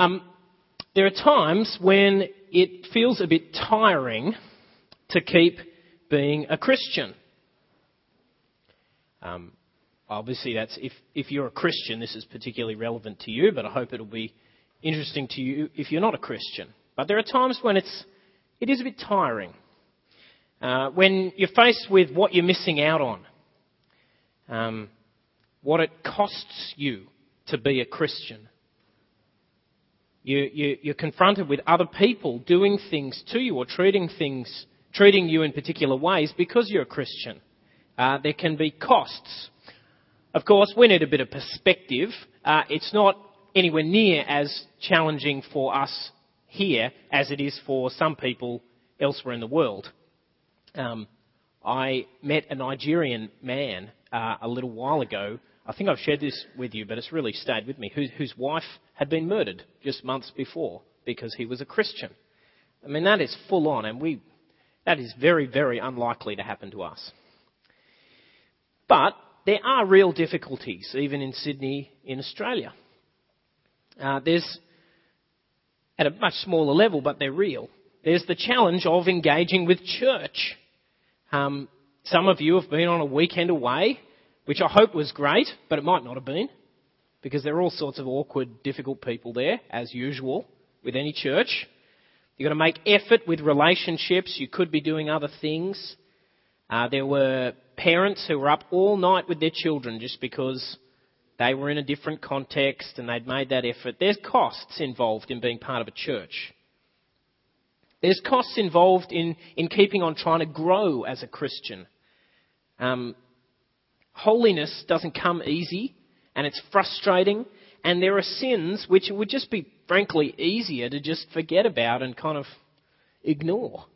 Um, there are times when it feels a bit tiring to keep being a Christian. Um, obviously, that's if, if you're a Christian, this is particularly relevant to you, but I hope it'll be interesting to you if you're not a Christian. But there are times when it's, it is a bit tiring. Uh, when you're faced with what you're missing out on, um, what it costs you to be a Christian. You, you're confronted with other people doing things to you or treating things, treating you in particular ways because you're a Christian. Uh, there can be costs. Of course, we need a bit of perspective. Uh, it's not anywhere near as challenging for us here as it is for some people elsewhere in the world. Um, I met a Nigerian man uh, a little while ago. I think I've shared this with you, but it's really stayed with me. Whose, whose wife had been murdered just months before because he was a Christian. I mean, that is full on, and we, that is very, very unlikely to happen to us. But there are real difficulties, even in Sydney, in Australia. Uh, there's, at a much smaller level, but they're real. There's the challenge of engaging with church. Um, some of you have been on a weekend away, which I hope was great, but it might not have been, because there are all sorts of awkward, difficult people there, as usual, with any church. You've got to make effort with relationships. You could be doing other things. Uh, there were parents who were up all night with their children just because they were in a different context and they'd made that effort. There's costs involved in being part of a church. There's costs involved in, in keeping on trying to grow as a Christian. Um, holiness doesn't come easy, and it's frustrating, and there are sins which it would just be, frankly, easier to just forget about and kind of ignore.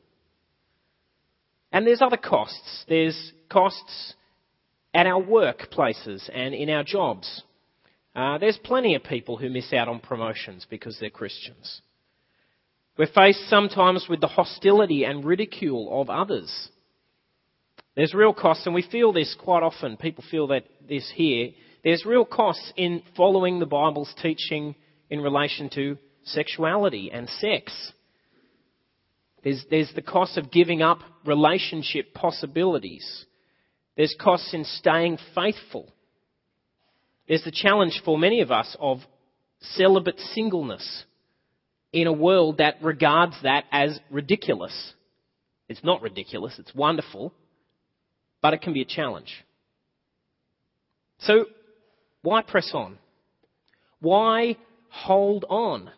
And there's other costs. There's costs at our workplaces and in our jobs. Uh, there's plenty of people who miss out on promotions because they're Christians. We're faced sometimes with the hostility and ridicule of others. There's real costs, and we feel this quite often. People feel that this here. There's real costs in following the Bible's teaching in relation to sexuality and sex. There's, there's the cost of giving up relationship possibilities. There's costs in staying faithful. There's the challenge for many of us of celibate singleness in a world that regards that as ridiculous. It's not ridiculous, it's wonderful, but it can be a challenge. So, why press on? Why hold on?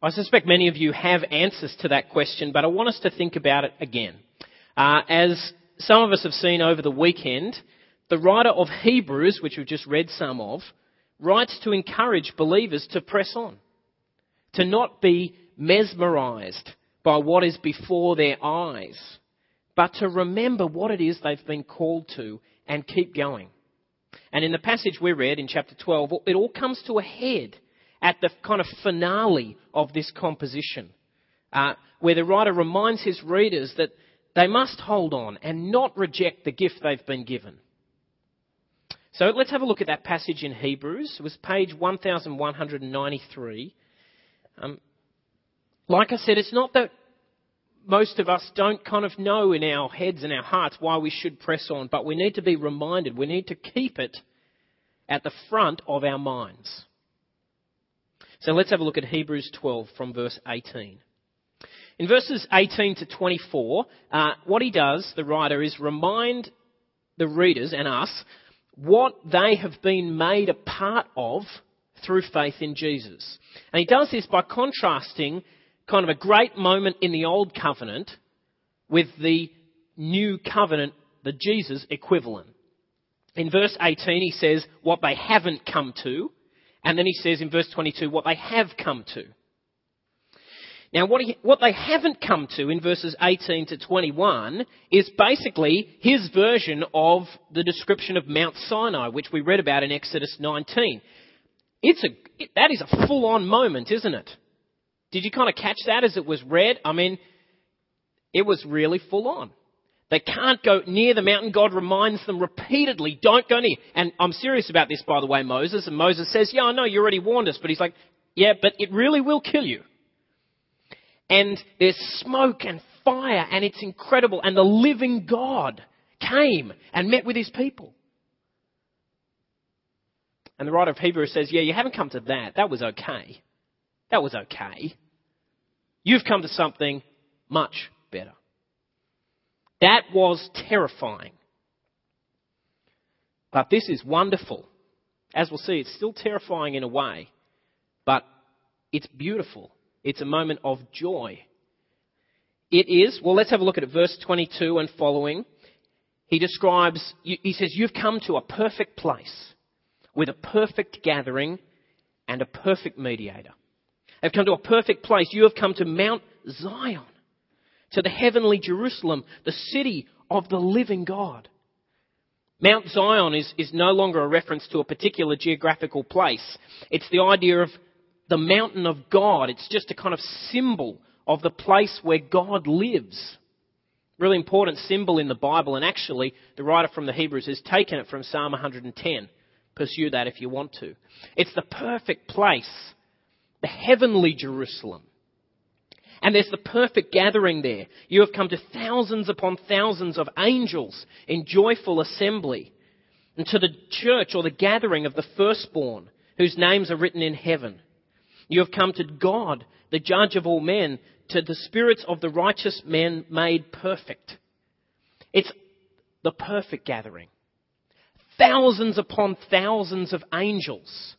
I suspect many of you have answers to that question, but I want us to think about it again. Uh, as some of us have seen over the weekend, the writer of Hebrews, which we've just read some of, writes to encourage believers to press on, to not be mesmerized by what is before their eyes, but to remember what it is they've been called to and keep going. And in the passage we read in chapter 12, it all comes to a head at the kind of finale of this composition, uh, where the writer reminds his readers that they must hold on and not reject the gift they've been given. So let's have a look at that passage in Hebrews. It was page 1193. Um, like I said, it's not that most of us don't kind of know in our heads and our hearts why we should press on, but we need to be reminded. We need to keep it at the front of our minds. So let's have a look at Hebrews 12 from verse 18. In verses 18 to 24, uh, what he does, the writer, is remind the readers and us what they have been made a part of through faith in Jesus. And he does this by contrasting kind of a great moment in the Old Covenant with the New Covenant, the Jesus equivalent. In verse 18, he says what they haven't come to, and then he says in verse 22 what they have come to. Now, what, he, what they haven't come to in verses 18 to 21 is basically his version of the description of Mount Sinai, which we read about in Exodus 19. It's a, it, that is a full on moment, isn't it? Did you kind of catch that as it was read? I mean, it was really full on. They can't go near the mountain. God reminds them repeatedly, don't go near. And I'm serious about this, by the way, Moses. And Moses says, yeah, I know you already warned us. But he's like, yeah, but it really will kill you. And there's smoke and fire and it's incredible. And the living God came and met with his people. And the writer of Hebrews says, yeah, you haven't come to that. That was okay. That was okay. You've come to something much better. That was terrifying. But this is wonderful. As we'll see, it's still terrifying in a way, but it's beautiful. It's a moment of joy. It is, well, let's have a look at it. Verse 22 and following. He describes, he says, You've come to a perfect place with a perfect gathering and a perfect mediator. Have come to a perfect place. You have come to Mount Zion to the heavenly Jerusalem, the city of the living God. Mount Zion is, is no longer a reference to a particular geographical place. It's the idea of the mountain of God. It's just a kind of symbol of the place where God lives. Really important symbol in the Bible, and actually, the writer from the Hebrews has taken it from Psalm 110. Pursue that if you want to. It's the perfect place, the heavenly Jerusalem. And there's the perfect gathering there. You have come to thousands upon thousands of angels in joyful assembly, and to the church or the gathering of the firstborn, whose names are written in heaven. You have come to God, the judge of all men, to the spirits of the righteous men made perfect. It's the perfect gathering. Thousands upon thousands of angels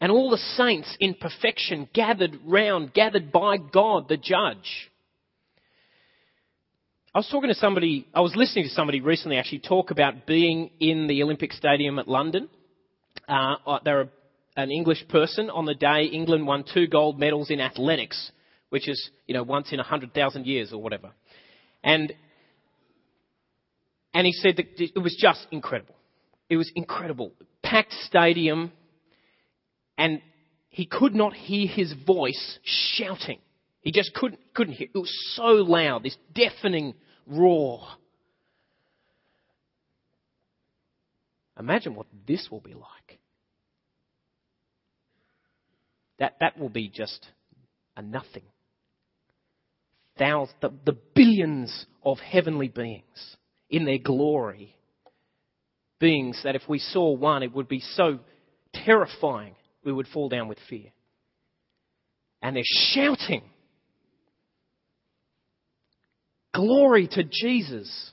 and all the saints in perfection gathered round, gathered by God, the judge. I was talking to somebody, I was listening to somebody recently actually talk about being in the Olympic Stadium at London. Uh, uh they're an English person on the day England won two gold medals in athletics, which is, you know, once in a hundred thousand years or whatever. And, and he said that it was just incredible. It was incredible. Packed stadium, and he could not hear his voice shouting. He just couldn't, couldn't hear. It was so loud, this deafening roar. Imagine what this will be like. That, that will be just a nothing. Thousands, the, the billions of heavenly beings in their glory. Beings that if we saw one, it would be so terrifying we would fall down with fear. And they're shouting, Glory to Jesus!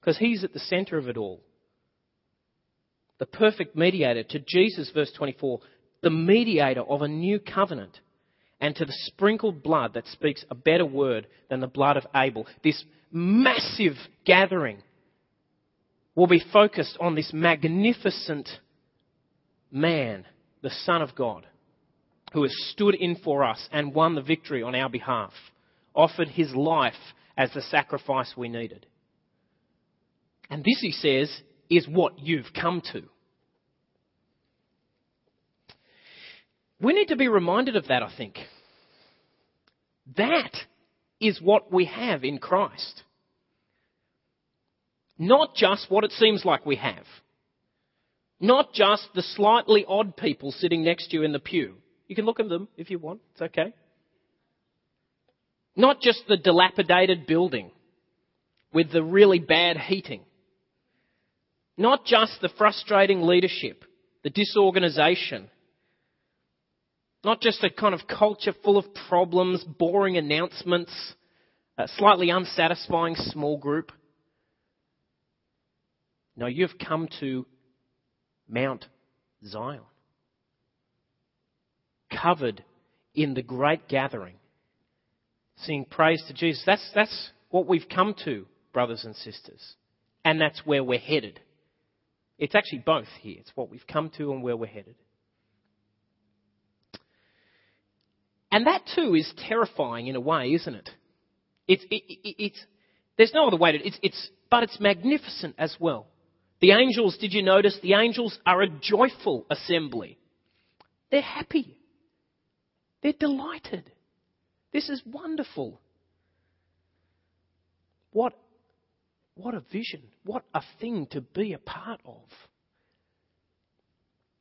Because he's at the center of it all. The perfect mediator to Jesus, verse 24, the mediator of a new covenant, and to the sprinkled blood that speaks a better word than the blood of Abel. This massive gathering will be focused on this magnificent man the Son of God, who has stood in for us and won the victory on our behalf, offered his life as the sacrifice we needed. And this, he says, is what you've come to. We need to be reminded of that, I think. That is what we have in Christ. Not just what it seems like we have. Not just the slightly odd people sitting next to you in the pew. You can look at them if you want, it's okay. Not just the dilapidated building with the really bad heating. Not just the frustrating leadership, the disorganization. Not just a kind of culture full of problems, boring announcements, a slightly unsatisfying small group. No, you've come to Mount Zion. Covered in the great gathering. Sing praise to Jesus. That's, that's what we've come to, brothers and sisters. And that's where we're headed. It's actually both here. It's what we've come to and where we're headed. And that too is terrifying in a way, isn't it? It's, it, it, it's, there's no other way to, it's, it's, but it's magnificent as well. The angels, did you notice? The angels are a joyful assembly. They're happy. They're delighted. This is wonderful. What, what a vision. What a thing to be a part of.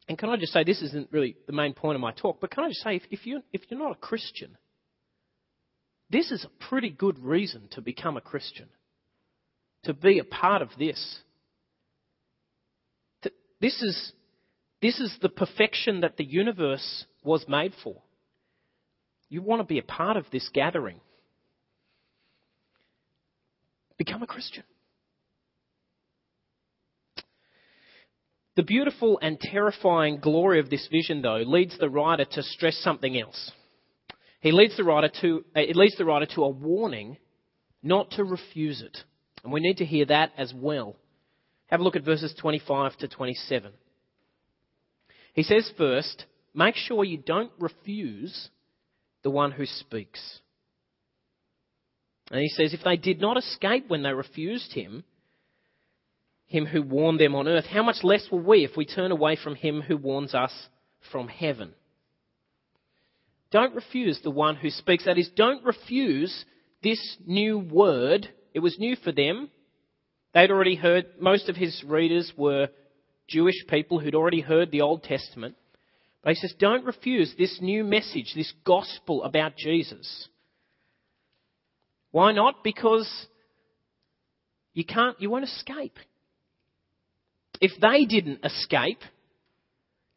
And can I just say, this isn't really the main point of my talk, but can I just say, if, if, you, if you're not a Christian, this is a pretty good reason to become a Christian, to be a part of this. This is, this is the perfection that the universe was made for. You want to be a part of this gathering. Become a Christian. The beautiful and terrifying glory of this vision, though, leads the writer to stress something else. He leads the writer to, uh, it leads the writer to a warning not to refuse it. And we need to hear that as well. Have a look at verses 25 to 27. He says first, make sure you don't refuse the one who speaks. And he says, if they did not escape when they refused him, him who warned them on earth, how much less will we if we turn away from him who warns us from heaven? Don't refuse the one who speaks. That is, don't refuse this new word. It was new for them. They'd already heard, most of his readers were Jewish people who'd already heard the Old Testament. But he says, don't refuse this new message, this gospel about Jesus. Why not? Because you can't, you won't escape. If they didn't escape,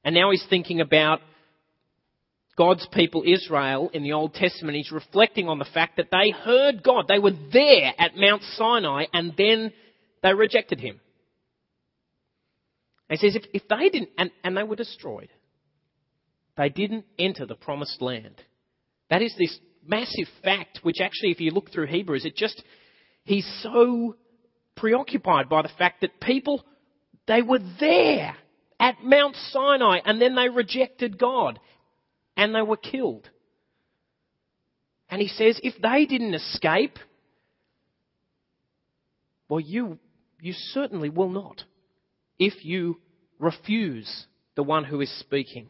and now he's thinking about God's people Israel in the Old Testament, he's reflecting on the fact that they heard God. They were there at Mount Sinai and then they rejected him. he says if, if they didn't, and, and they were destroyed, they didn't enter the promised land. That is this massive fact, which actually, if you look through Hebrews, it just, he's so preoccupied by the fact that people, they were there at Mount Sinai and then they rejected God and they were killed. And he says, if they didn't escape, well, you, you certainly will not if you refuse the one who is speaking.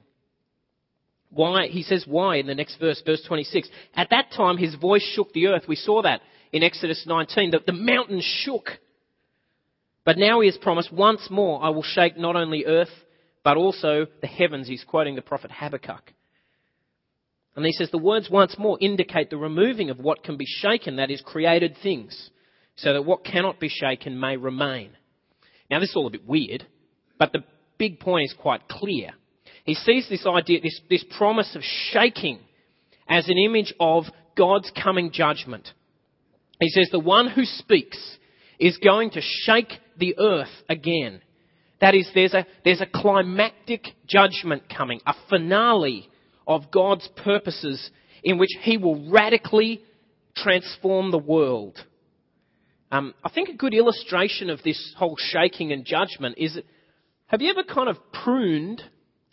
Why? He says why in the next verse, verse 26. At that time his voice shook the earth. We saw that in Exodus 19, that the mountains shook. But now he has promised once more I will shake not only earth, but also the heavens. He's quoting the prophet Habakkuk. And he says the words once more indicate the removing of what can be shaken, that is, created things, so that what cannot be shaken may remain. Now this is all a bit weird, but the big point is quite clear. He sees this idea, this, this promise of shaking as an image of God's coming judgment. He says the one who speaks is going to shake the earth again. That is, there's a, there's a climactic judgment coming, a finale of God's purposes in which He will radically transform the world. Um, I think a good illustration of this whole shaking and judgment is have you ever kind of pruned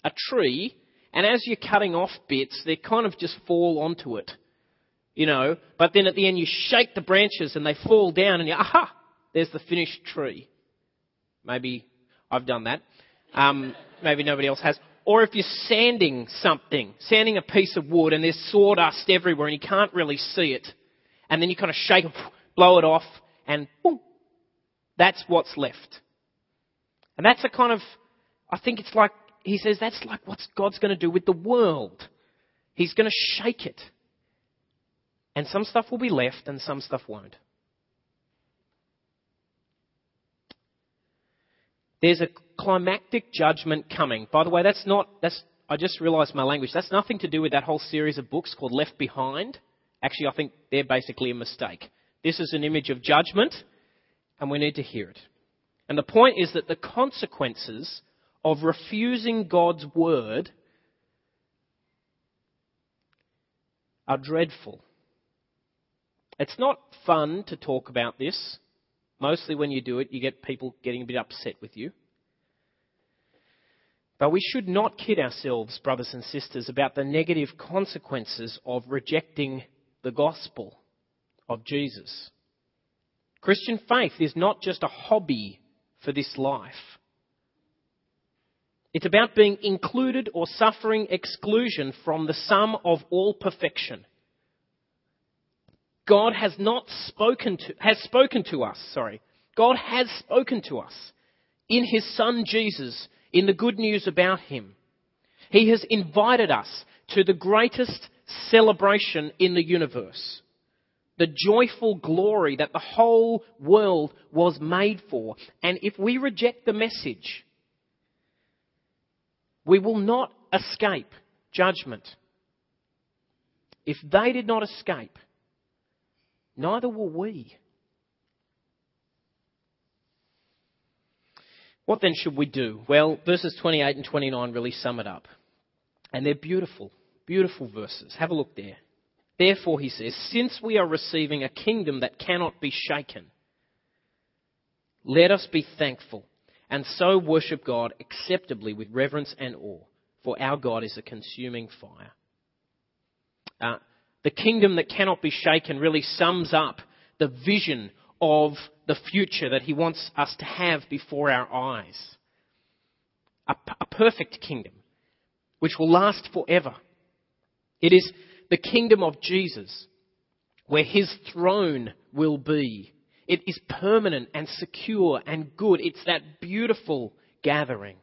a tree, and as you're cutting off bits, they kind of just fall onto it. You know, but then at the end you shake the branches and they fall down and you, aha, there's the finished tree. Maybe I've done that. Um, maybe nobody else has. Or if you're sanding something, sanding a piece of wood and there's sawdust everywhere and you can't really see it, and then you kind of shake it, blow it off, and boom, that's what's left. And that's a kind of, I think it's like he says that's like what God's going to do with the world. He's going to shake it. And some stuff will be left and some stuff won't. There's a climactic judgment coming. By the way, that's not, that's, I just realised my language. That's nothing to do with that whole series of books called Left Behind. Actually, I think they're basically a mistake. This is an image of judgment, and we need to hear it. And the point is that the consequences of refusing God's word are dreadful. It's not fun to talk about this. Mostly when you do it, you get people getting a bit upset with you. But we should not kid ourselves, brothers and sisters, about the negative consequences of rejecting the gospel of Jesus. Christian faith is not just a hobby for this life. It's about being included or suffering exclusion from the sum of all perfection. God has not spoken to, has spoken to us, sorry. God has spoken to us in His Son Jesus, in the good news about Him. He has invited us to the greatest celebration in the universe. The joyful glory that the whole world was made for. And if we reject the message, we will not escape judgment. If they did not escape, neither will we. What then should we do? Well, verses 28 and 29 really sum it up. And they're beautiful, beautiful verses. Have a look there. Therefore, he says, since we are receiving a kingdom that cannot be shaken, let us be thankful and so worship God acceptably with reverence and awe, for our God is a consuming fire. Uh, the kingdom that cannot be shaken really sums up the vision of the future that he wants us to have before our eyes. A, a perfect kingdom, which will last forever. It is the kingdom of Jesus, where his throne will be. It is permanent and secure and good. It's that beautiful gathering.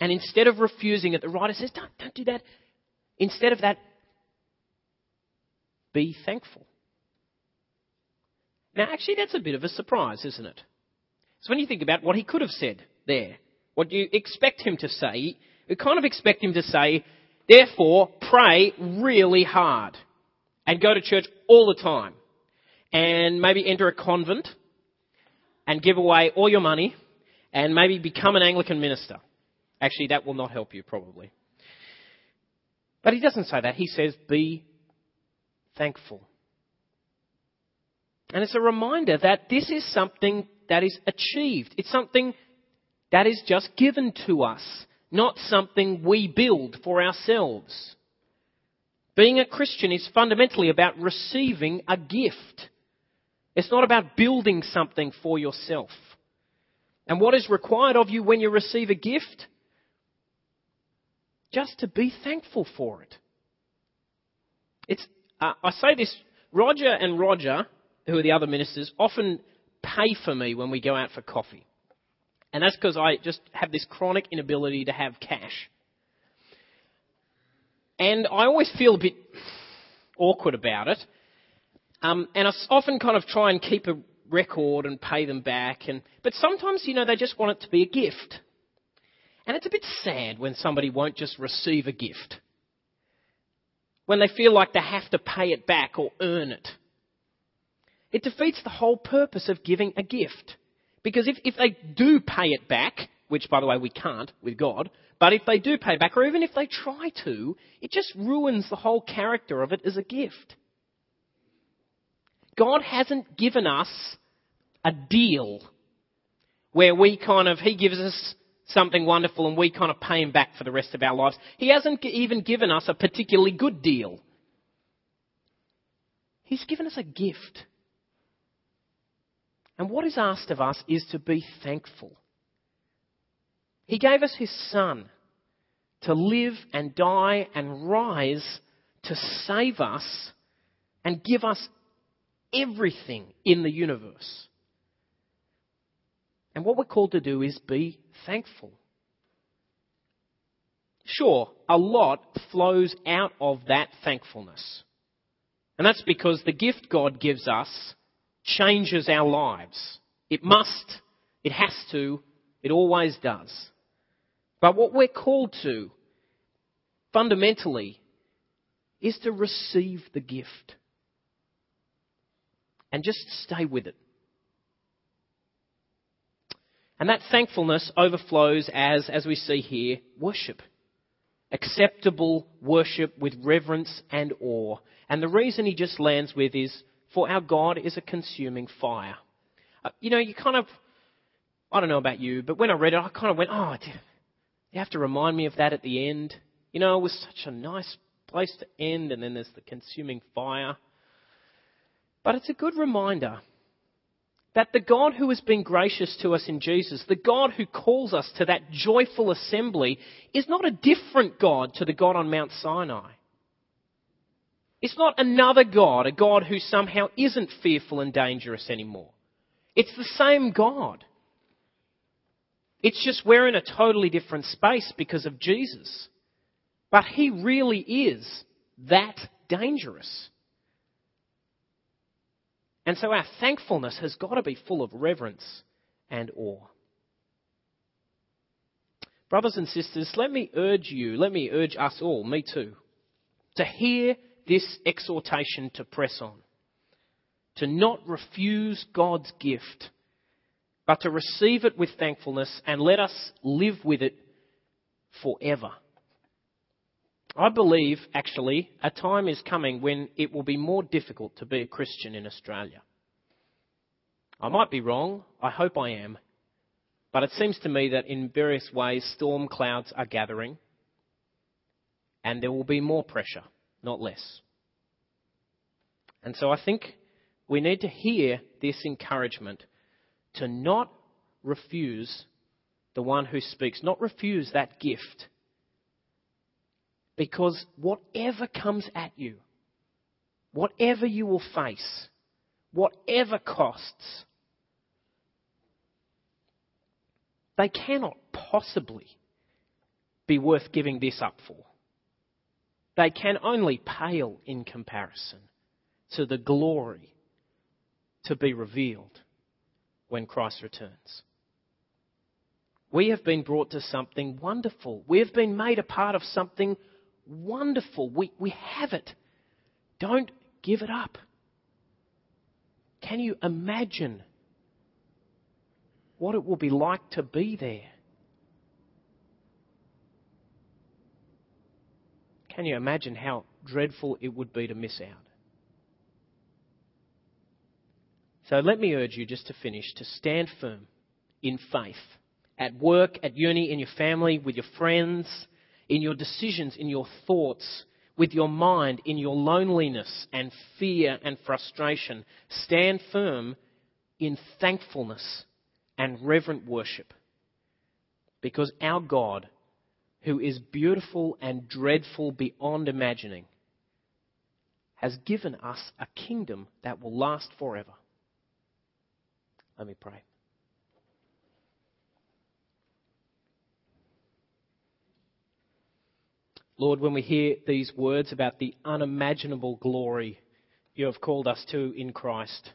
And instead of refusing it, the writer says, don't, don't do that. Instead of that, be thankful. Now, actually, that's a bit of a surprise, isn't it? So when you think about what he could have said there, what you expect him to say, you kind of expect him to say, therefore, pray really hard and go to church all the time and maybe enter a convent and give away all your money and maybe become an Anglican minister. Actually, that will not help you probably. But he doesn't say that. He says, be thankful. And it's a reminder that this is something that is achieved. It's something that is just given to us, not something we build for ourselves. Being a Christian is fundamentally about receiving a gift. It's not about building something for yourself. And what is required of you when you receive a gift? Just to be thankful for it. It's, uh, I say this, Roger and Roger who are the other ministers, often pay for me when we go out for coffee. And that's because I just have this chronic inability to have cash. And I always feel a bit awkward about it. Um, and I often kind of try and keep a record and pay them back. And, but sometimes, you know, they just want it to be a gift. And it's a bit sad when somebody won't just receive a gift. When they feel like they have to pay it back or earn it. It defeats the whole purpose of giving a gift. Because if, if they do pay it back, which by the way we can't with God, but if they do pay back, or even if they try to, it just ruins the whole character of it as a gift. God hasn't given us a deal where we kind of, He gives us something wonderful and we kind of pay Him back for the rest of our lives. He hasn't even given us a particularly good deal. He's given us a gift. And what is asked of us is to be thankful. He gave us His Son to live and die and rise to save us and give us everything in the universe. And what we're called to do is be thankful. Sure, a lot flows out of that thankfulness. And that's because the gift God gives us changes our lives. It must, it has to, it always does. But what we're called to, fundamentally, is to receive the gift. And just stay with it. And that thankfulness overflows as, as we see here, worship. Acceptable worship with reverence and awe. And the reason he just lands with is for our God is a consuming fire. Uh, you know, you kind of, I don't know about you, but when I read it, I kind of went, oh, you have to remind me of that at the end. You know, it was such a nice place to end, and then there's the consuming fire. But it's a good reminder that the God who has been gracious to us in Jesus, the God who calls us to that joyful assembly, is not a different God to the God on Mount Sinai. It's not another God, a God who somehow isn't fearful and dangerous anymore. It's the same God. It's just we're in a totally different space because of Jesus. But he really is that dangerous. And so our thankfulness has got to be full of reverence and awe. Brothers and sisters, let me urge you, let me urge us all, me too, to hear this exhortation to press on, to not refuse God's gift, but to receive it with thankfulness and let us live with it forever. I believe, actually, a time is coming when it will be more difficult to be a Christian in Australia. I might be wrong, I hope I am, but it seems to me that in various ways storm clouds are gathering and there will be more pressure not less. And so I think we need to hear this encouragement to not refuse the one who speaks, not refuse that gift. Because whatever comes at you, whatever you will face, whatever costs, they cannot possibly be worth giving this up for. They can only pale in comparison to the glory to be revealed when Christ returns. We have been brought to something wonderful. We have been made a part of something wonderful. We, we have it. Don't give it up. Can you imagine what it will be like to be there? Can you imagine how dreadful it would be to miss out? So let me urge you, just to finish, to stand firm in faith at work, at uni, in your family, with your friends, in your decisions, in your thoughts, with your mind, in your loneliness and fear and frustration. Stand firm in thankfulness and reverent worship. Because our God who is beautiful and dreadful beyond imagining, has given us a kingdom that will last forever. Let me pray. Lord, when we hear these words about the unimaginable glory you have called us to in Christ,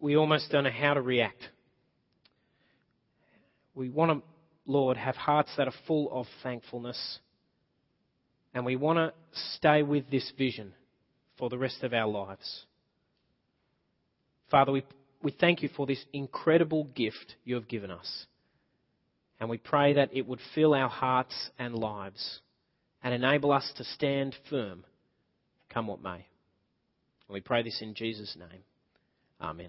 we almost don't know how to react. We want to, Lord, have hearts that are full of thankfulness. And we want to stay with this vision for the rest of our lives. Father, we, we thank you for this incredible gift you have given us. And we pray that it would fill our hearts and lives and enable us to stand firm, come what may. And we pray this in Jesus' name. Amen.